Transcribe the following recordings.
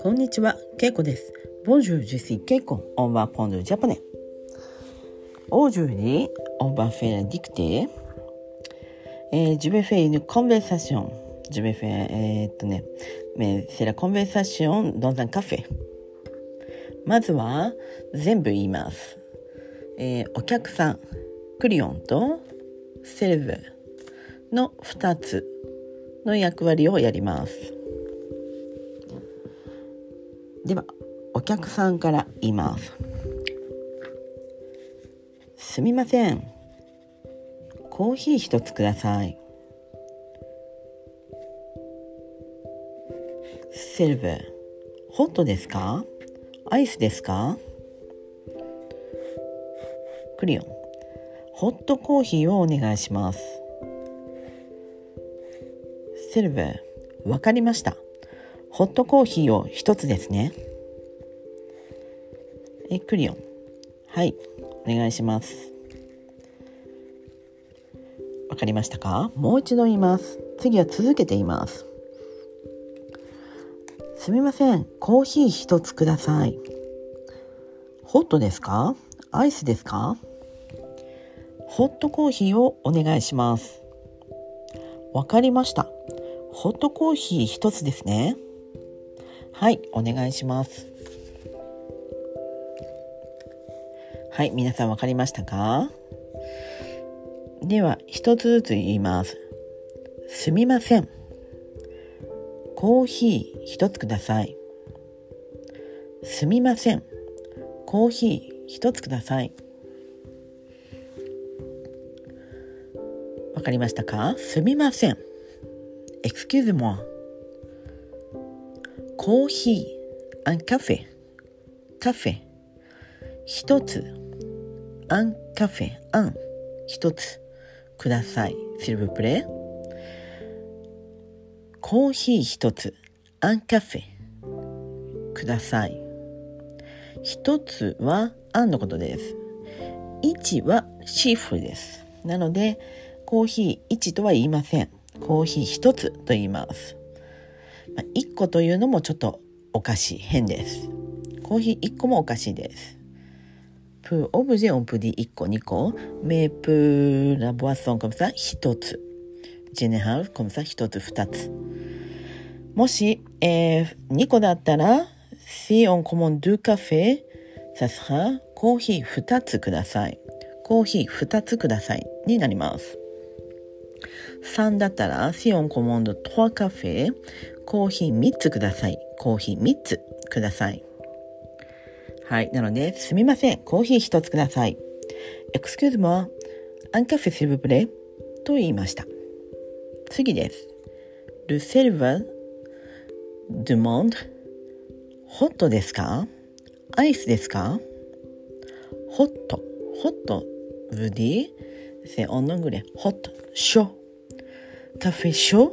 こんにちは、けいこです。 Bonjour, je suis Keiko, on va apprendre japonais. Aujourd'hui on va faire la dictée.えー、 Je vais faire une conversation. Je vais faire,え、っとね、 mais c'est la conversation, dans un café.まずは、全部言います。えー、お客さん、 client と、 serveur。の2つの役割をやります。ではお客さんから言います。すみません。コーヒー一つください。セルブホットですか？アイスですか？クリオンホットコーヒーをお願いします。セルブわかりましたホットコーヒーを一つですね。え、クリオン。はい、お願いします。わかりましたか？もう一度言います。次は続けて言います。すみません、コーヒー一つください。ホットですか？アイスですか？ホットコーヒーをお願いします。わかりました。ホットコーヒー一つですね。はい、お願いします。はい、皆さんわかりましたか？では、一つずつ言います。すみません。コーヒー一つください。すみません。コーヒー一つください。わかりましたか？すみません。Excuse moi. コーヒー、アンカフェ、カフェ、一つ、アンカフェ、アン、一つ、ください。シルブプレコーヒー一つ、 un café、ください。一つは、 un のことです。一は chiffre です。なので、コーヒー一とは言いません。コーヒー一つと言います。まあ、1個というのもちょっとおかしい。変です。コーヒー1個もおかしいです。 Pour objet, on peut dire 1個2個。 Mais pour la boisson, comme ça 1つ。ジェネハルコムサ1つ2つ。もし、えー、2個だったら Si on commande du café ça sera コーヒー2つください。コーヒー2つください。になります。3だったら、シオンコモンドト3カフェ、コーヒー3つください。コーヒー3つください。はい。なので、すみません。コーヒー1つください。Excuse me, アンカフェシルブプレイと言いました。次です。ルセルヴァ、ドモンド、ホットですか？アイスですか？ホット、ホット、ブディ、セオンノングレ、ホット、ショー。カフェ chaud,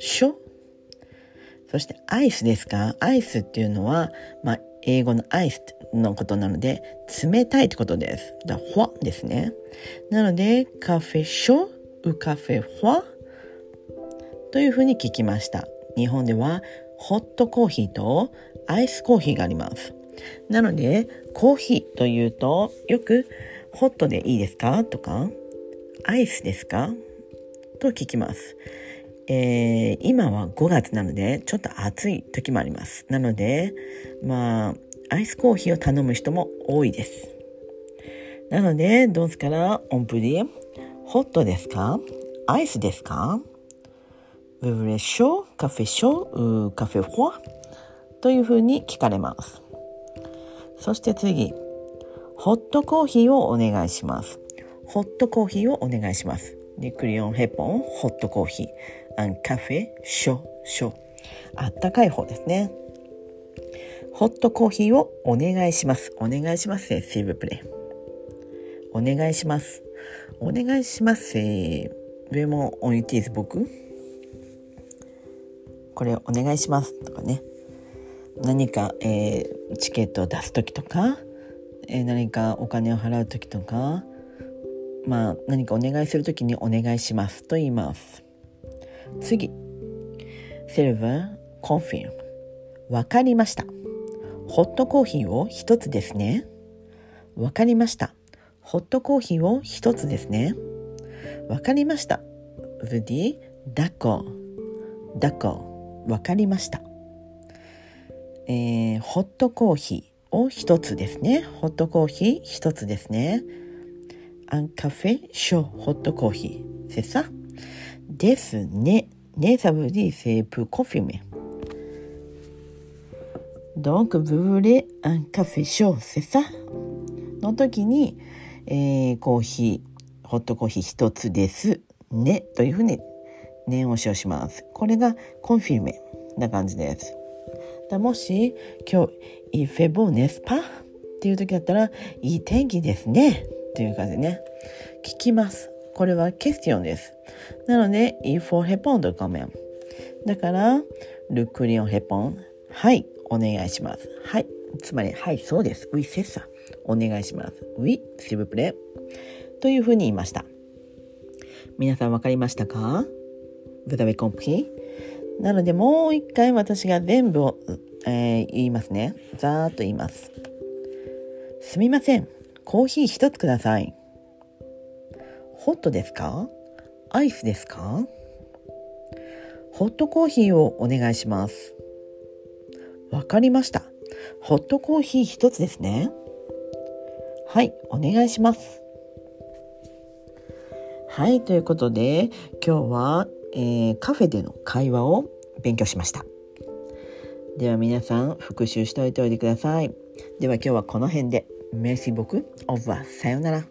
chaud そしてアイスですかアイスっていうのは、まあ、英語のアイスのことなので、冷たいってことです。だフォですね。なので、カフェショウカフェフォというふうに聞きました。日本では、ホットコーヒーとアイスコーヒーがあります。なので、コーヒーというと、よく、ホットでいいですかとか、アイスですかと聞きます。えー、今は5月なのでちょっと暑い時もあります。なのでまあアイスコーヒーを頼む人も多いです。なのでどうすか？らオンプリホットですか？アイスですか？ブブレショカフェショカフェフォというふうに聞かれます。そして次ホットコーヒーをお願いします。ホットコーヒーをお願いします。でクリオンヘポンホットコーヒーアンカフェショショ。あったかい方ですね。ホットコーヒーをお願いします。お願いしますシルブプレイ。お願いします。お願いします上もオンユティーズ僕？これお願いしますとかね。何か、えー、チケットを出す時とか、えー、何かお金を払う時とかまあ何かお願いする時にお願いしますと言います次。セルバー、コンフィルム。わかりました。ホットコーヒーを一つですね。わかりました。ホットコーヒーを一つですね。わかりました。vous dites d'accord, d'accord, わかりました。えー、ホットコーヒーを一つですね。ホットコーヒー一つですね。Un café chaud, ホットコーヒー。c'est ça? ですね。ね、ça veut dire c'est pour confirmer. Donc, vous voulez un café chaud, c'est ça? の時に、えー、コーヒー、ホットコーヒー一つですね。というふうに念押しをします。これがコンフィルメな感じです。だもし、今日、イフェボネスパっていう時だったら、いい天気ですね。っていう感じね。聞きます。これはケスティオンです。なので、イフォヘポンドコメン。だから、ルクリオンヘポン。はい、お願いします。はい。つまり、はい、そうです。ウィセッサ。お願いします。ウィ、シブプレ。というふうに言いました。皆さん分かりましたか？ブタベコンピなのでもう一回私が全部を、えー、言いますね。ざーっと言います。すみません。コーヒー一つください。ホットですか？アイスですか？ホットコーヒーをお願いします。わかりました。ホットコーヒー一つですね。はい、お願いします。はい、ということで、今日は、えー、カフェでの会話を勉強しました。では皆さん、復習しておいておいてください。では今日はこの辺で、メーシー僕、オーバー、さよなら。